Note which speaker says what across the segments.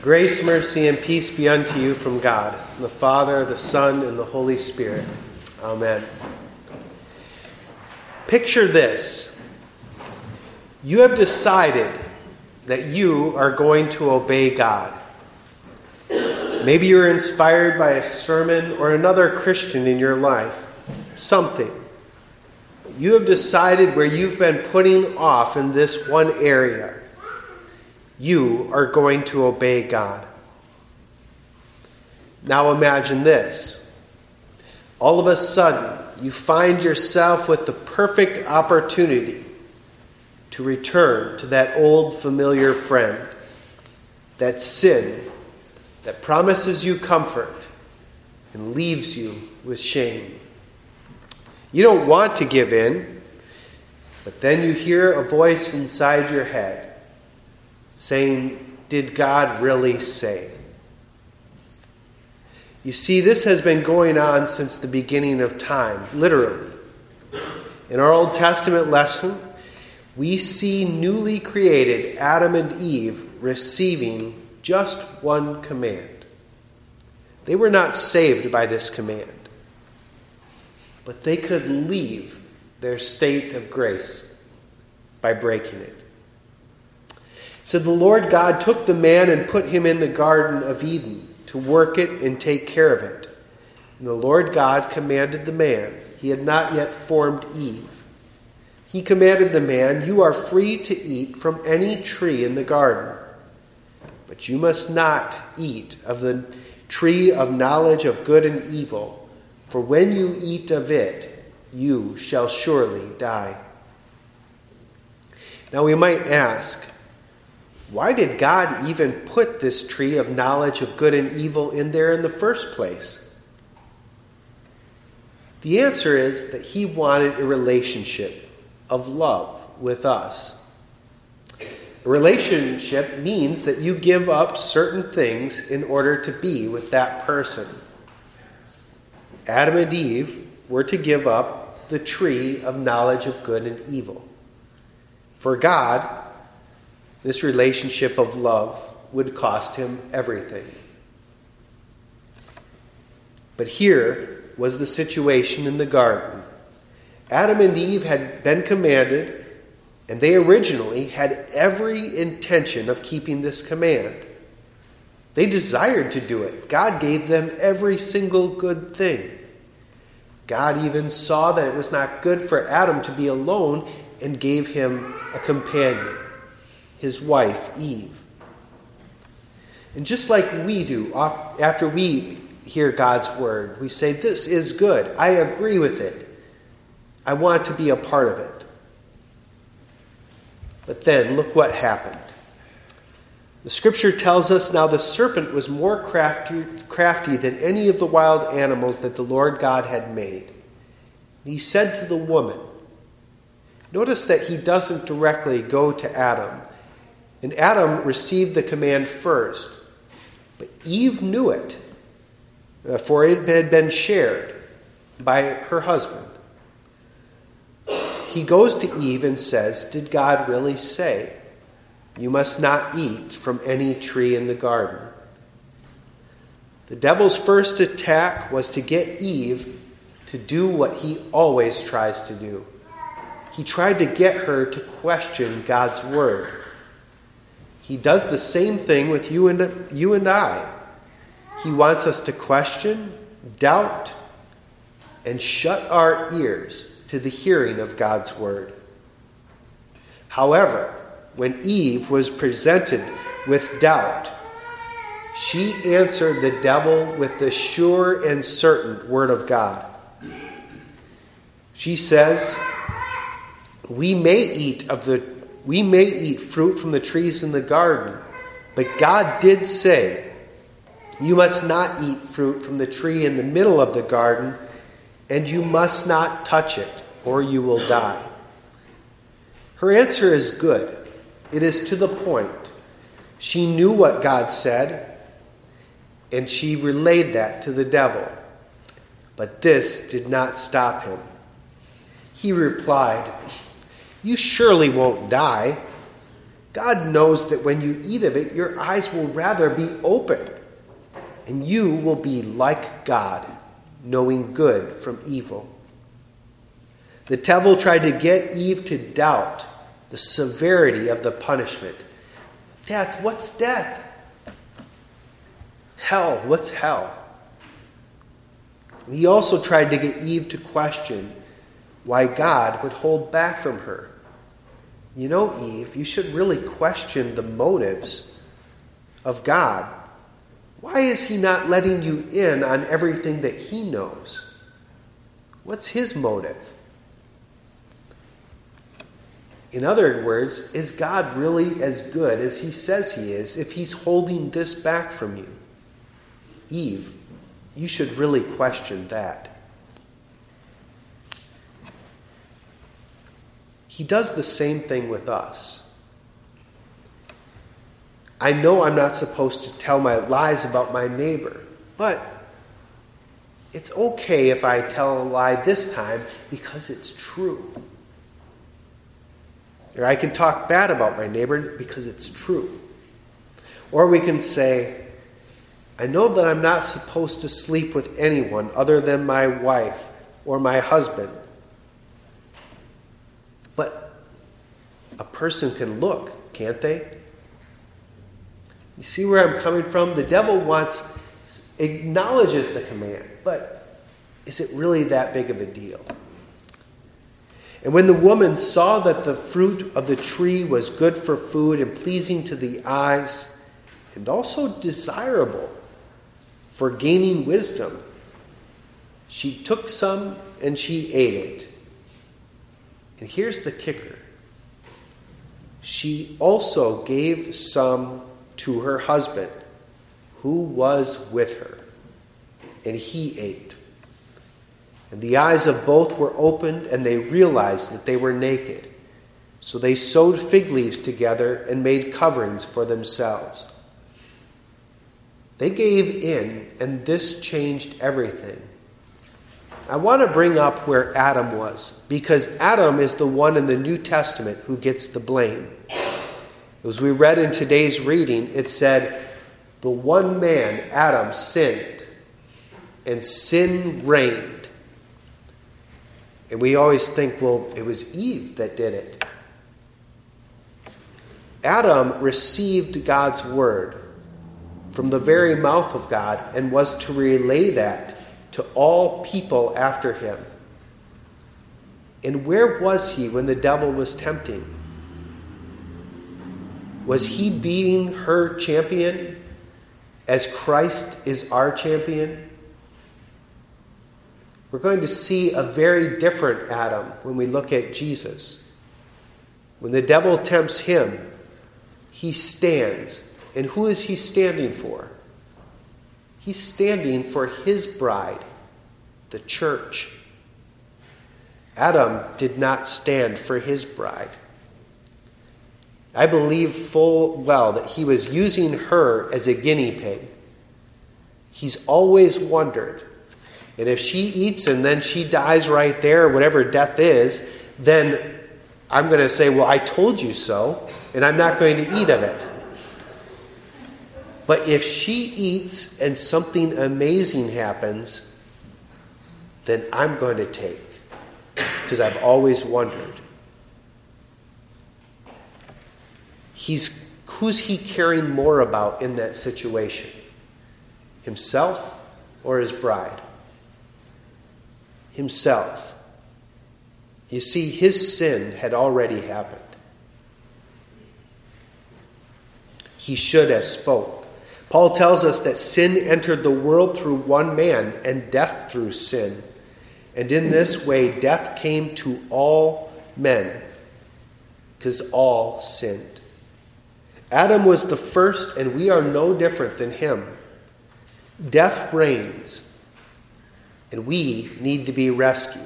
Speaker 1: Grace, mercy, and peace be unto you from God, the Father, the Son, and the Holy Spirit. Amen. Picture this you have decided that you are going to obey God. Maybe you're inspired by a sermon or another Christian in your life, something. You have decided where you've been putting off in this one area you are going to obey God. Now imagine this. All of a sudden, you find yourself with the perfect opportunity to return to that old familiar friend, that sin that promises you comfort and leaves you with shame. You don't want to give in, but then you hear a voice inside your head saying, Did God really say? You see, this has been going on since the beginning of time, literally. In our Old Testament lesson, we see newly created Adam and Eve receiving just one command. They were not saved by this command, but they could leave their state of grace by breaking it. So the Lord God took the man and put him in the Garden of Eden to work it and take care of it. And the Lord God commanded the man, he had not yet formed Eve. He commanded the man, You are free to eat from any tree in the garden, but you must not eat of the tree of knowledge of good and evil, for when you eat of it, you shall surely die. Now we might ask, why did God even put this tree of knowledge of good and evil in there in the first place? The answer is that He wanted a relationship of love with us. A relationship means that you give up certain things in order to be with that person. Adam and Eve were to give up the tree of knowledge of good and evil. For God, this relationship of love would cost him everything. But here was the situation in the garden. Adam and Eve had been commanded, and they originally had every intention of keeping this command. They desired to do it. God gave them every single good thing. God even saw that it was not good for Adam to be alone and gave him a companion his wife, Eve. And just like we do, after we hear God's word, we say, This is good. I agree with it. I want to be a part of it. But then, look what happened. The scripture tells us now the serpent was more crafty, crafty than any of the wild animals that the Lord God had made. He said to the woman, Notice that he doesn't directly go to Adam and Adam received the command first. But Eve knew it, uh, for it had been shared by her husband. He goes to Eve and says, Did God really say, You must not eat from any tree in the garden? The devil's first attack was to get Eve to do what he always tries to do. He tried to get her to question God's word. He does the same thing with you and, you and I. He wants us to question, doubt, and shut our ears to the hearing of God's word. However, when Eve was presented with doubt, she answered the devil with the sure and certain word of God. She says, We may eat of the we may eat fruit from the trees in the garden, but God did say, You must not eat fruit from the tree in the middle of the garden, and you must not touch it, or you will die. Her answer is good. It is to the point. She knew what God said, and she relayed that to the devil. But this did not stop him. He replied, you surely won't die. God knows that when you eat of it, your eyes will rather be open, and you will be like God, knowing good from evil. The devil tried to get Eve to doubt the severity of the punishment. Death, what's death? Hell, what's hell? He also tried to get Eve to question why God would hold back from her. You know, Eve, you should really question the motives of God. Why is He not letting you in on everything that He knows? What's His motive? In other words, is God really as good as He says He is if He's holding this back from you? Eve, you should really question that. He does the same thing with us. I know I'm not supposed to tell my lies about my neighbor, but it's okay if I tell a lie this time because it's true. Or I can talk bad about my neighbor because it's true. Or we can say, I know that I'm not supposed to sleep with anyone other than my wife or my husband a person can look, can't they? You see where I'm coming from? The devil wants, acknowledges the command, but is it really that big of a deal? And when the woman saw that the fruit of the tree was good for food and pleasing to the eyes, and also desirable for gaining wisdom, she took some and she ate it. And here's the kicker she also gave some to her husband, who was with her, and he ate. And the eyes of both were opened, and they realized that they were naked. So they sewed fig leaves together and made coverings for themselves. They gave in, and this changed everything. I want to bring up where Adam was, because Adam is the one in the New Testament who gets the blame. As we read in today's reading, it said, The one man, Adam, sinned, and sin reigned. And we always think, well, it was Eve that did it. Adam received God's word from the very mouth of God and was to relay that to all people after him. And where was he when the devil was tempting? Was he being her champion as Christ is our champion? We're going to see a very different Adam when we look at Jesus. When the devil tempts him, he stands. And who is he standing for? He's standing for his bride, the church. Adam did not stand for his bride. I believe full well that he was using her as a guinea pig. He's always wondered. And if she eats and then she dies right there, whatever death is, then I'm going to say, Well, I told you so, and I'm not going to eat of it. But if she eats and something amazing happens, then I'm going to take. Because I've always wondered. He's, who's he caring more about in that situation? Himself or his bride? Himself. You see, his sin had already happened. He should have spoke. Paul tells us that sin entered the world through one man and death through sin. And in this way, death came to all men because all sinned. Adam was the first, and we are no different than him. Death reigns, and we need to be rescued.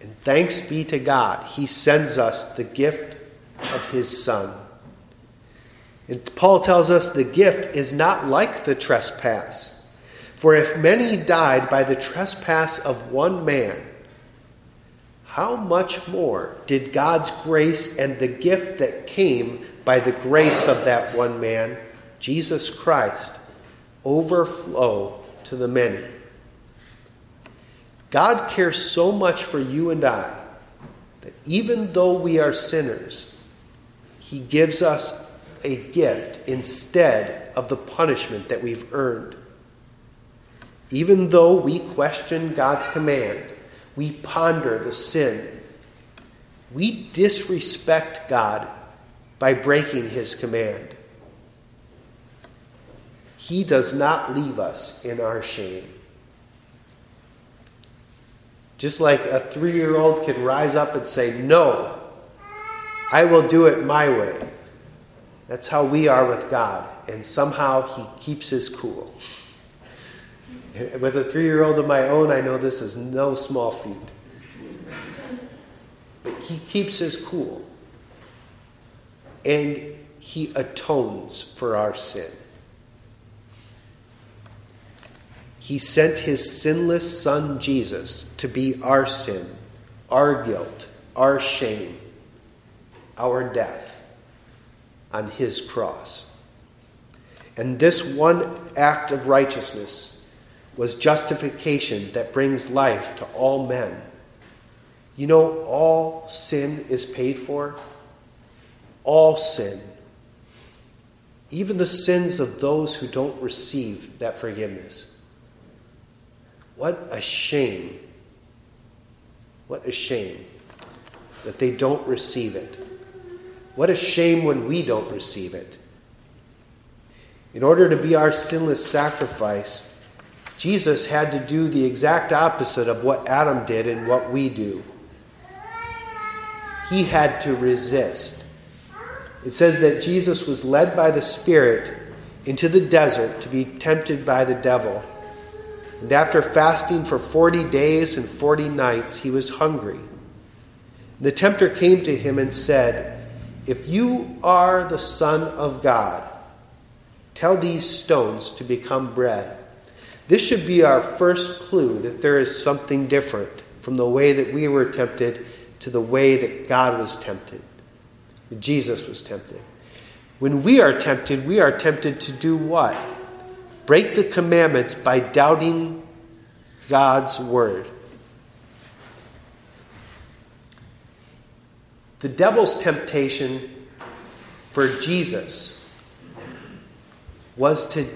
Speaker 1: And thanks be to God, He sends us the gift of His Son. Paul tells us the gift is not like the trespass. For if many died by the trespass of one man, how much more did God's grace and the gift that came by the grace of that one man, Jesus Christ, overflow to the many? God cares so much for you and I that even though we are sinners, He gives us a gift instead of the punishment that we've earned. Even though we question God's command, we ponder the sin, we disrespect God by breaking His command. He does not leave us in our shame. Just like a three year old can rise up and say, No, I will do it my way. That's how we are with God. And somehow He keeps His cool. With a three year old of my own, I know this is no small feat. But He keeps His cool. And He atones for our sin. He sent his sinless Son Jesus to be our sin, our guilt, our shame, our death on his cross. And this one act of righteousness was justification that brings life to all men. You know, all sin is paid for. All sin. Even the sins of those who don't receive that forgiveness. What a shame. What a shame that they don't receive it. What a shame when we don't receive it. In order to be our sinless sacrifice, Jesus had to do the exact opposite of what Adam did and what we do. He had to resist. It says that Jesus was led by the Spirit into the desert to be tempted by the devil. And after fasting for 40 days and 40 nights, he was hungry. The tempter came to him and said, If you are the Son of God, tell these stones to become bread. This should be our first clue that there is something different from the way that we were tempted to the way that God was tempted, Jesus was tempted. When we are tempted, we are tempted to do what? break the commandments by doubting God's word. The devil's temptation for Jesus was to,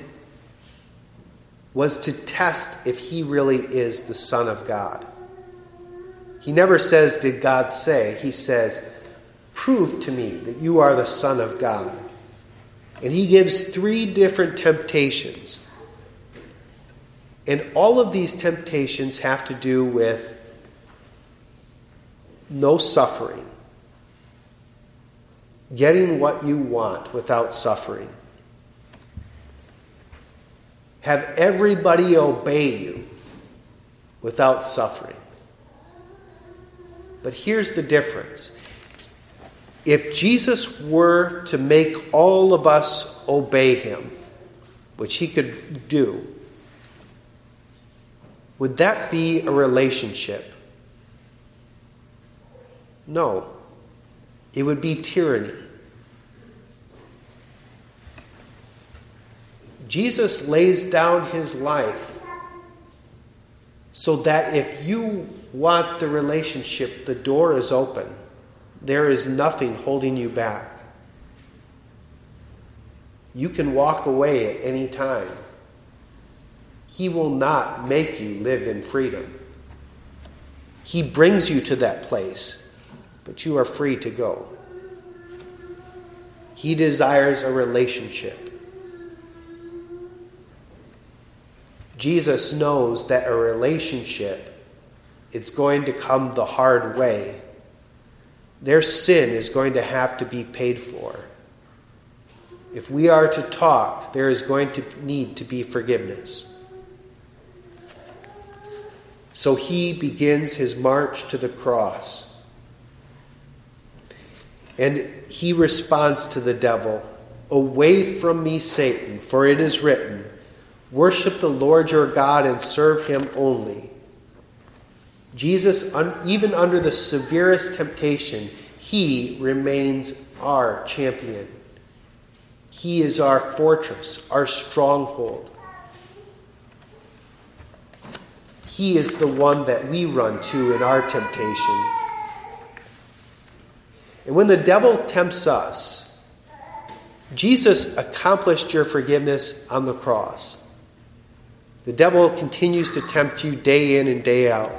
Speaker 1: was to test if he really is the Son of God. He never says, Did God say? He says, Prove to me that you are the Son of God. And he gives three different temptations. And all of these temptations have to do with no suffering, getting what you want without suffering. Have everybody obey you without suffering. But here's the difference if Jesus were to make all of us obey him, which he could do, would that be a relationship? No. It would be tyranny. Jesus lays down his life so that if you want the relationship, the door is open. There is nothing holding you back. You can walk away at any time. He will not make you live in freedom. He brings you to that place, but you are free to go. He desires a relationship. Jesus knows that a relationship it's going to come the hard way their sin is going to have to be paid for. If we are to talk, there is going to need to be forgiveness. So he begins his march to the cross. And he responds to the devil Away from me, Satan, for it is written, Worship the Lord your God and serve him only. Jesus, even under the severest temptation, he remains our champion. He is our fortress, our stronghold. He is the one that we run to in our temptation. And when the devil tempts us, Jesus accomplished your forgiveness on the cross. The devil continues to tempt you day in and day out.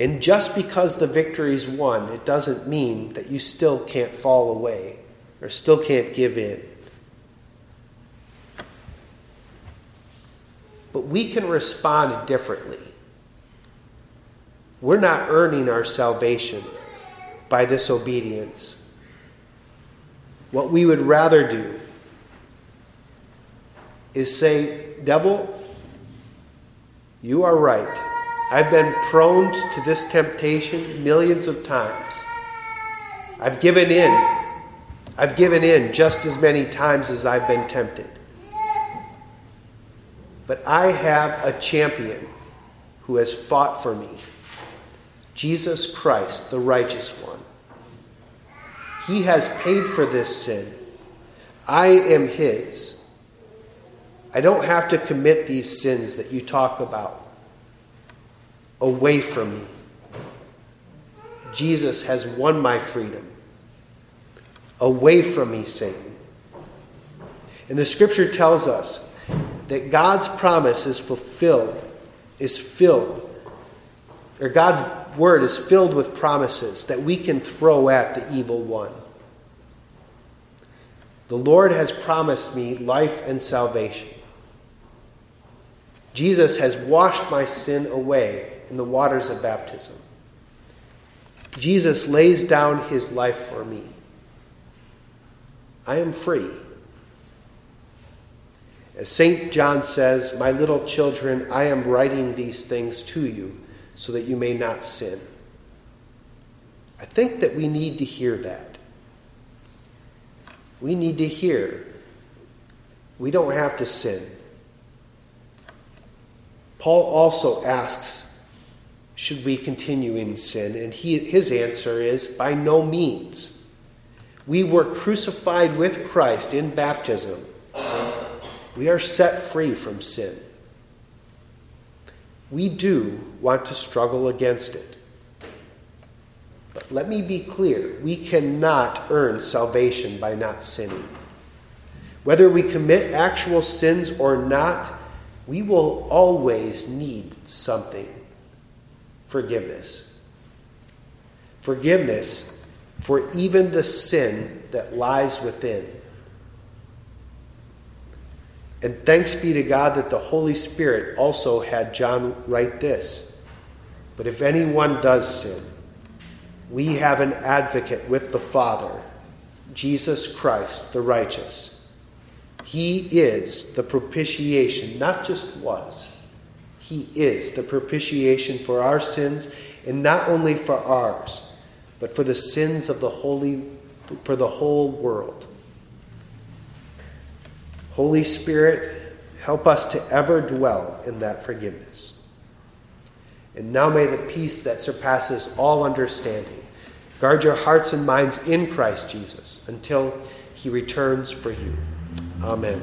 Speaker 1: And just because the victory is won, it doesn't mean that you still can't fall away or still can't give in. But we can respond differently. We're not earning our salvation by this obedience. What we would rather do is say, Devil, you are right. I've been prone to this temptation millions of times. I've given in. I've given in just as many times as I've been tempted. But I have a champion who has fought for me Jesus Christ, the righteous one. He has paid for this sin. I am His. I don't have to commit these sins that you talk about away from me. Jesus has won my freedom. Away from me, Satan. And the scripture tells us that God's promise is fulfilled, is filled, or God's word is filled with promises that we can throw at the evil one. The Lord has promised me life and salvation. Jesus has washed my sin away in the waters of baptism. Jesus lays down his life for me. I am free. As St. John says, My little children, I am writing these things to you so that you may not sin. I think that we need to hear that. We need to hear we don't have to sin. Paul also asks, should we continue in sin? And he, his answer is, by no means. We were crucified with Christ in baptism. We are set free from sin. We do want to struggle against it. But let me be clear we cannot earn salvation by not sinning. Whether we commit actual sins or not, we will always need something forgiveness. Forgiveness for even the sin that lies within. And thanks be to God that the Holy Spirit also had John write this. But if anyone does sin, we have an advocate with the Father, Jesus Christ the righteous. He is the propitiation, not just was. He is the propitiation for our sins, and not only for ours, but for the sins of the holy for the whole world. Holy Spirit, help us to ever dwell in that forgiveness. And now may the peace that surpasses all understanding guard your hearts and minds in Christ Jesus until he returns for you. Amen.